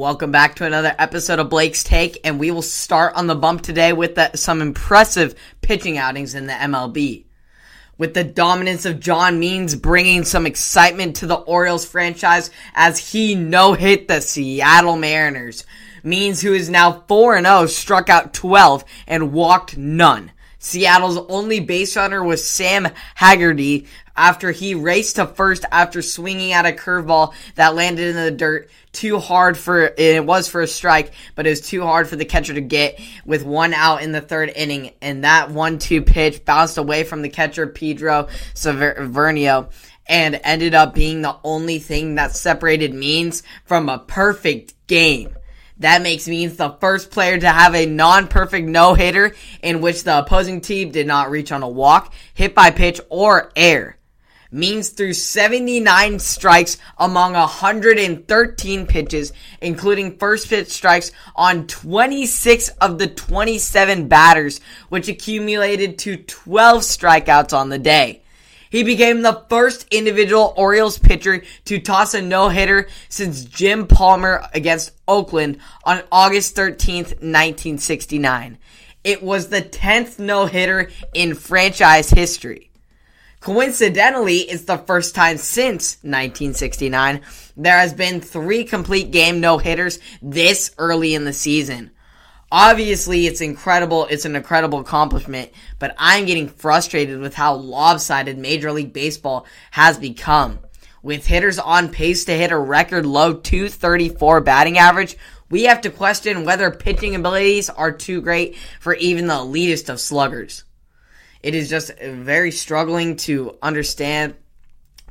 Welcome back to another episode of Blake's Take, and we will start on the bump today with the, some impressive pitching outings in the MLB. With the dominance of John Means bringing some excitement to the Orioles franchise as he no-hit the Seattle Mariners. Means, who is now 4-0, struck out 12 and walked none. Seattle's only base runner was Sam Haggerty after he raced to first after swinging at a curveball that landed in the dirt too hard for it was for a strike, but it was too hard for the catcher to get with one out in the third inning. And that one-two pitch bounced away from the catcher Pedro Severino and ended up being the only thing that separated Means from a perfect game. That makes Means the first player to have a non-perfect no-hitter in which the opposing team did not reach on a walk, hit by pitch, or air. Means threw 79 strikes among 113 pitches, including first pitch strikes on 26 of the 27 batters, which accumulated to 12 strikeouts on the day. He became the first individual Orioles pitcher to toss a no-hitter since Jim Palmer against Oakland on August 13th, 1969. It was the 10th no-hitter in franchise history. Coincidentally, it's the first time since 1969 there has been three complete game no-hitters this early in the season. Obviously, it's incredible. It's an incredible accomplishment, but I'm getting frustrated with how lopsided Major League Baseball has become. With hitters on pace to hit a record low 234 batting average, we have to question whether pitching abilities are too great for even the elitist of sluggers. It is just very struggling to understand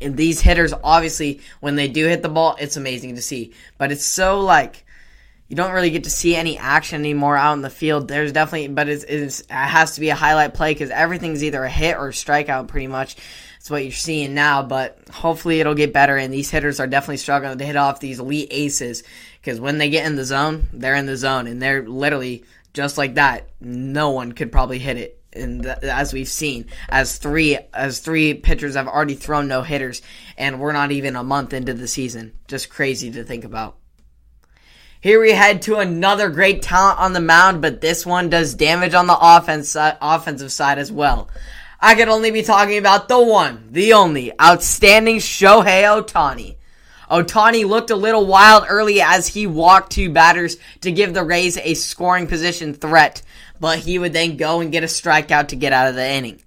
and these hitters obviously when they do hit the ball it's amazing to see but it's so like you don't really get to see any action anymore out in the field. There's definitely, but it's, it's, it has to be a highlight play because everything's either a hit or a strikeout pretty much. it's what you're seeing now, but hopefully it'll get better. And these hitters are definitely struggling to hit off these elite aces because when they get in the zone, they're in the zone and they're literally just like that. No one could probably hit it. And th- as we've seen, as three as three pitchers have already thrown no hitters, and we're not even a month into the season. Just crazy to think about. Here we head to another great talent on the mound, but this one does damage on the offense uh, offensive side as well. I could only be talking about the one, the only, outstanding Shohei Ohtani. Ohtani looked a little wild early as he walked two batters to give the Rays a scoring position threat, but he would then go and get a strikeout to get out of the inning.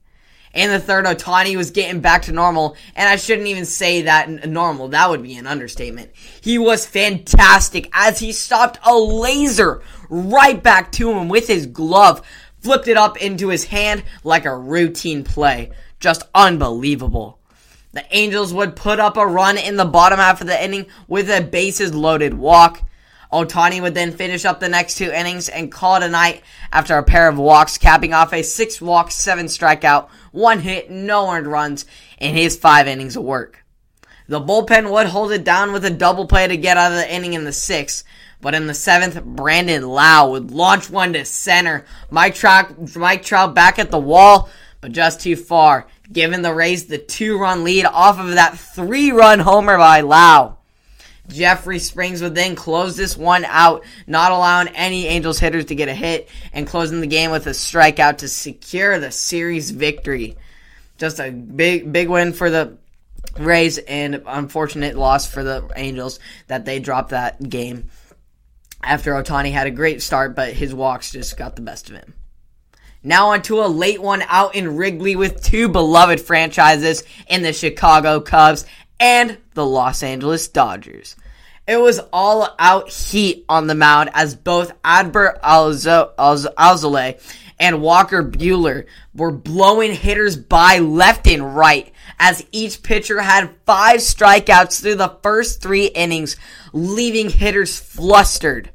In the third, Ohtani was getting back to normal, and I shouldn't even say that normal. That would be an understatement. He was fantastic as he stopped a laser right back to him with his glove, flipped it up into his hand like a routine play. Just unbelievable. The Angels would put up a run in the bottom half of the inning with a bases loaded walk. Ohtani would then finish up the next two innings and call it a night after a pair of walks, capping off a six walk, seven strikeout, one hit, no earned runs in his five innings of work. The bullpen would hold it down with a double play to get out of the inning in the sixth, but in the seventh, Brandon Lowe would launch one to center. Mike Trout, Mike Trout back at the wall, but just too far, giving the Rays the two-run lead off of that three-run homer by Lowe. Jeffrey Springs would then close this one out, not allowing any Angels hitters to get a hit, and closing the game with a strikeout to secure the series victory. Just a big, big win for the Rays, and unfortunate loss for the Angels that they dropped that game after Ohtani had a great start, but his walks just got the best of him. Now onto a late one out in Wrigley with two beloved franchises in the Chicago Cubs and the Los Angeles Dodgers. It was all out heat on the mound as both Adbert Alzolay and Walker Buehler were blowing hitters by left and right as each pitcher had five strikeouts through the first three innings, leaving hitters flustered.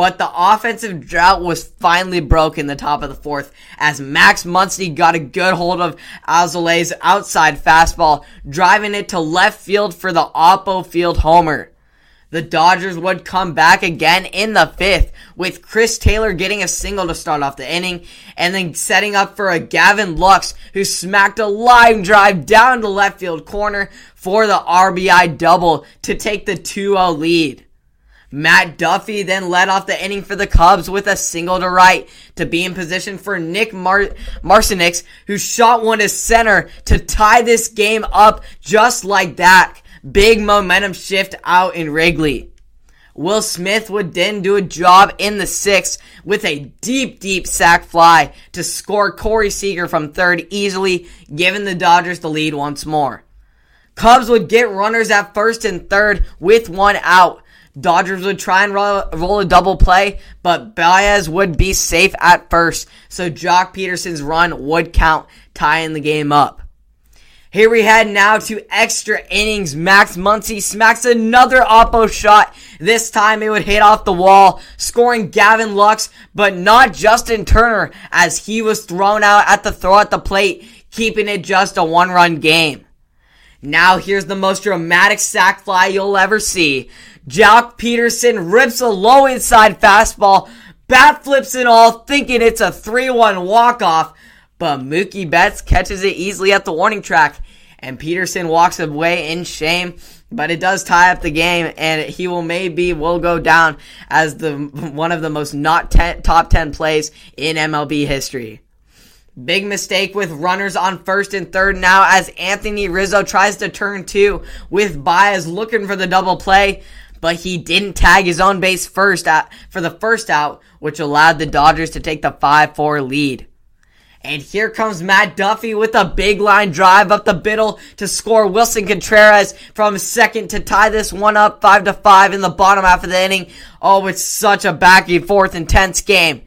But the offensive drought was finally broken the top of the fourth as Max Muncy got a good hold of Alzolay's outside fastball, driving it to left field for the Oppo Field homer. The Dodgers would come back again in the fifth, with Chris Taylor getting a single to start off the inning, and then setting up for a Gavin Lux, who smacked a line drive down the left field corner for the RBI double to take the 2-0 lead. Matt Duffy then led off the inning for the Cubs with a single to right to be in position for Nick Mar- Marcinix, who shot one to center to tie this game up just like that. Big momentum shift out in Wrigley. Will Smith would then do a job in the sixth with a deep, deep sac fly to score Corey Seager from third easily, giving the Dodgers the lead once more. Cubs would get runners at first and third with one out. Dodgers would try and roll, roll, a double play, but Baez would be safe at first, so Joc Pederson's run would count, tying the game up. Here we head now to extra innings. Max Muncy smacks another Oppo shot. This time it would hit off the wall, scoring Gavin Lux, but not Justin Turner, as he was thrown out at the throw at the plate, keeping it just a one run game. Now here's the most dramatic sac fly you'll ever see. Joc Pederson rips a low inside fastball, bat flips and all, thinking it's a 3-1 walk-off, but Mookie Betts catches it easily at the warning track, and Pederson walks away in shame. But it does tie up the game, and he will maybe will go down as the one of the most not ten, top ten plays in MLB history. Big mistake with runners on first and third now as Anthony Rizzo tries to turn two with Baez looking for the double play, but he didn't tag his own base first out for the first out, which allowed the Dodgers to take the 5-4 lead. And here comes Matt Duffy with a big line drive up the middle to score Willson Contreras from second to tie this one up 5 to 5 in the bottom half of the inning. Oh, it's such a back and forth intense game.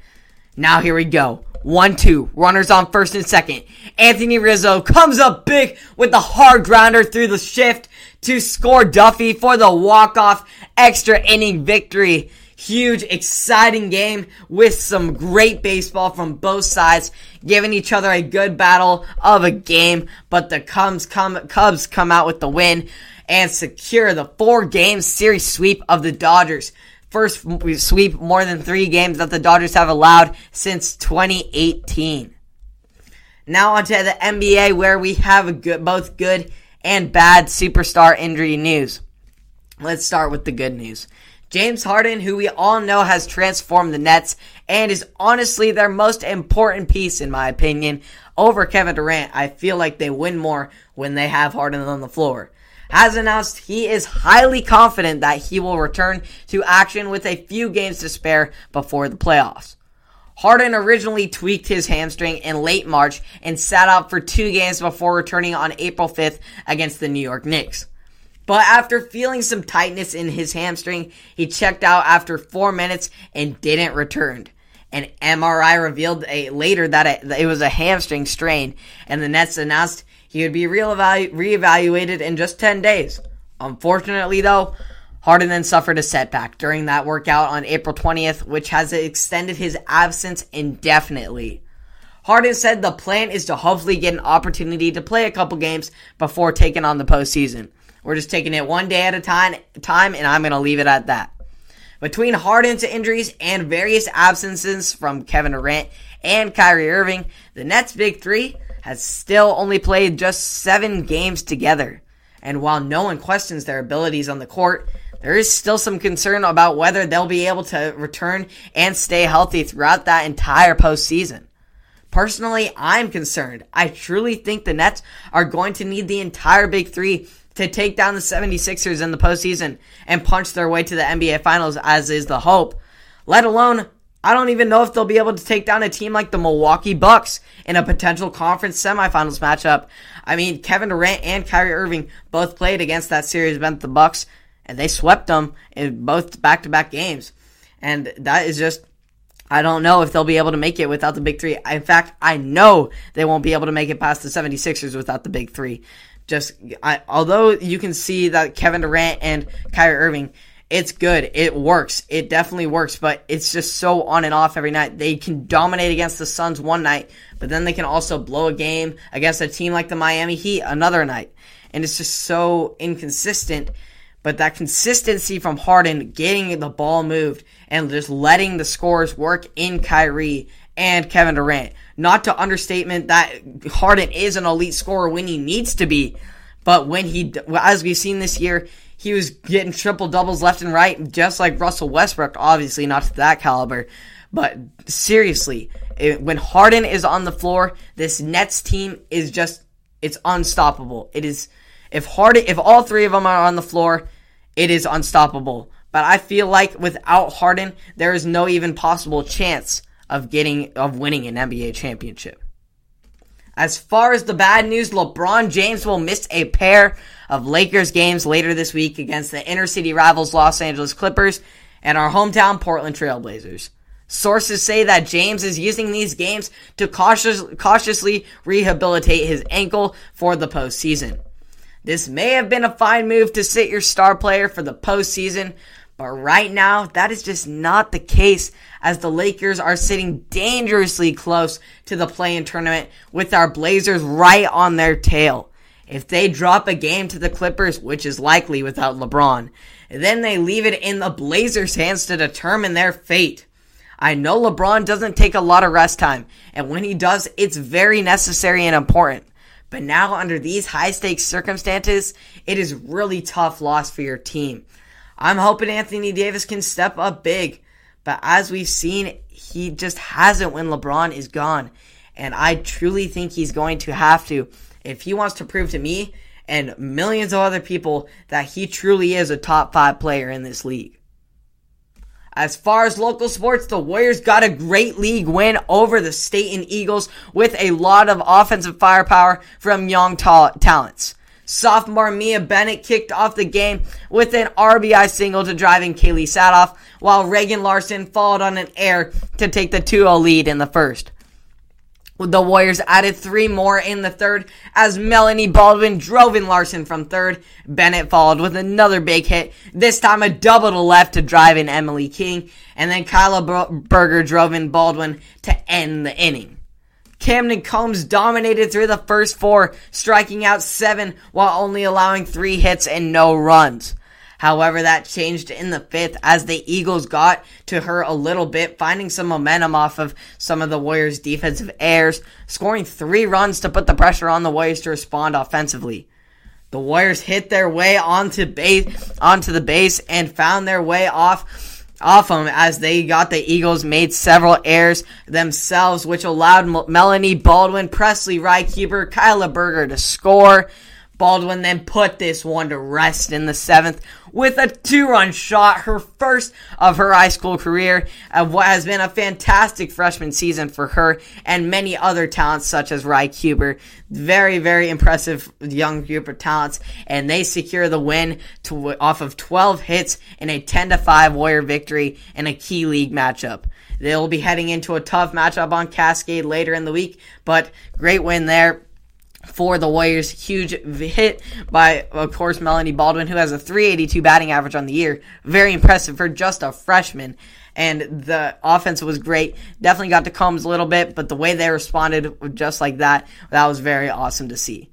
Now here we go. 1 2. Runners on first and second. Anthony Rizzo comes up big with the hard grounder through the shift to score Duffy for the walk-off extra inning victory. Huge, exciting game with some great baseball from both sides, giving each other a good battle of a game. But the Cubs come, Cubs come out with the win and secure the four game series sweep of the Dodgers. First sweep more than three games that the Dodgers have allowed since 2018. Now onto the NBA where we have good, both good and bad superstar injury news. Let's start with the good news. James Harden, who we all know has transformed the Nets and is honestly their most important piece, in my opinion, over Kevin Durant. I feel like they win more when they have Harden on the floor. Has announced he is highly confident that he will return to action with a few games to spare before the playoffs. Harden originally tweaked his hamstring in late March and sat out for two games before returning on April 5th against the New York Knicks. But after feeling some tightness in his hamstring, he checked out after four minutes and didn't return. An MRI revealed a, later that it, it was a hamstring strain, and the Nets announced he would be reevaluated in just 10 days. Unfortunately, though, Harden then suffered a setback during that workout on April 20th, which has extended his absence indefinitely. Harden said the plan is to hopefully get an opportunity to play a couple games before taking on the postseason. We're just taking it one day at a time, time and I'm going to leave it at that. Between Harden's injuries and various absences from Kevin Durant and Kyrie Irving, the Nets' big three has still only played just seven games together. And while no one questions their abilities on the court, there is still some concern about whether they'll be able to return and stay healthy throughout that entire postseason. Personally, I'm concerned. I truly think the Nets are going to need the entire Big Three to take down the 76ers in the postseason and punch their way to the NBA Finals, as is the hope. Let alone, I don't even know if they'll be able to take down a team like the Milwaukee Bucks in a potential conference semifinals matchup. I mean, Kevin Durant and Kyrie Irving both played against that series against the Bucks and they swept them in both back-to-back games. And that is just I don't know if they'll be able to make it without the big 3. In fact, I know they won't be able to make it past the 76ers without the big 3. Just I, although you can see that Kevin Durant and Kyrie Irving it's good. It works. It definitely works, but it's just so on and off every night. They can dominate against the Suns one night, but then they can also blow a game against a team like the Miami Heat another night. And it's just so inconsistent but that consistency from Harden getting the ball moved and just letting the scores work in Kyrie and Kevin Durant. Not to understatement that Harden is an elite scorer when he needs to be, But when he, as we've seen this year, he was getting triple doubles left and right, just like Russell Westbrook. Obviously, not to that caliber, but seriously, it, when Harden is on the floor, this Nets team is just it's unstoppable. It is if Harden, if all three of them are on the floor, it is unstoppable. But I feel like without Harden, there is no even possible chance of getting of winning an NBA championship. As far as the bad news, LeBron James will miss a pair of Lakers games later this week against the inner city rivals Los Angeles Clippers and our hometown Portland Trailblazers. Sources say that James is using these games to cautious, cautiously rehabilitate his ankle for the postseason. This may have been a fine move to sit your star player for the postseason, but right now, that is just not the case as the Lakers are sitting dangerously close to the play-in tournament with our Blazers right on their tail. If they drop a game to the Clippers, which is likely without LeBron, then they leave it in the Blazers' hands to determine their fate. I know LeBron doesn't take a lot of rest time, and when he does, it's very necessary and important. But now, under these high stakes circumstances, it is really tough loss for your team. I'm hoping Anthony Davis can step up big. But as we've seen, he just hasn't when LeBron is gone. And I truly think he's going to have to if he wants to prove to me and millions of other people that he truly is a top five player in this league. As far as local sports, the Warriors got a great league win over the State and Eagles with a lot of offensive firepower from young ta- talents. Sophomore Mia Bennett kicked off the game with an RBI single to driving Kaylee Sadoff, while Reagan Larson followed on an air to take the 2-0 lead in the first. The Warriors added three more in the third as Melanie Baldwin drove in Larson from third. Bennett followed with another big hit, this time a double to left to drive in Emily King, and then Kyla Berger drove in Baldwin to end the inning. Camden Combs dominated through the first four, striking out seven while only allowing three hits and no runs. However, that changed in the fifth as the Eagles got to her a little bit, finding some momentum off of some of the Warriors' defensive errors, scoring three runs to put the pressure on the Warriors to respond offensively. The Warriors hit their way onto base, onto the base and found their way off off them as they got the Eagles made several errors themselves, which allowed M- Melanie Baldwin, Presley Rykeeper, Kyla Berger to score. Baldwin then put this one to rest in the seventh with a two-run shot, her first of her high school career, of what has been a fantastic freshman season for her and many other talents such as Rykeeper. Very, very impressive young group of talents, and they secure the win to, off of 12 hits in a 10 to 5 Warrior victory in a key league matchup. They'll be heading into a tough matchup on Cascade later in the week, but great win there for the Warriors. Huge hit by, of course, Melanie Baldwin, who has a 382 batting average on the year. Very impressive for just a freshman. And the offense was great. Definitely got to Combs a little bit, but the way they responded just like that, that was very awesome to see.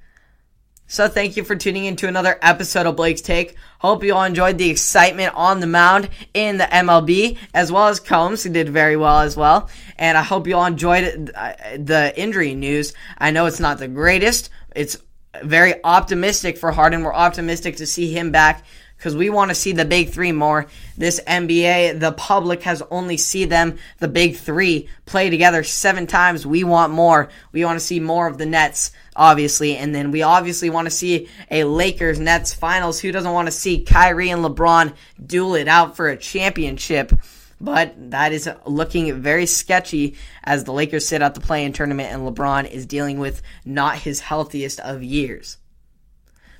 So thank you for tuning in to another episode of Blake's Take. Hope you all enjoyed the excitement on the mound in the MLB, as well as Combs, who did very well as well. And I hope you all enjoyed uh, the injury news. I know it's not the greatest. It's very optimistic for Harden. We're optimistic to see him back because we want to see the big three more. This NBA, the public has only seen them, the big three, play together seven times. We want more. We want to see more of the Nets obviously. And then we obviously want to see a Lakers Nets finals. Who doesn't want to see Kyrie and LeBron duel it out for a championship? But that is looking very sketchy as the Lakers sit out the play-in tournament and LeBron is dealing with not his healthiest of years.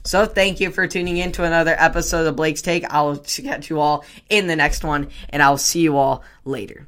So thank you for tuning in to another episode of Blake's Take. I'll catch you all in the next one and I'll see you all later.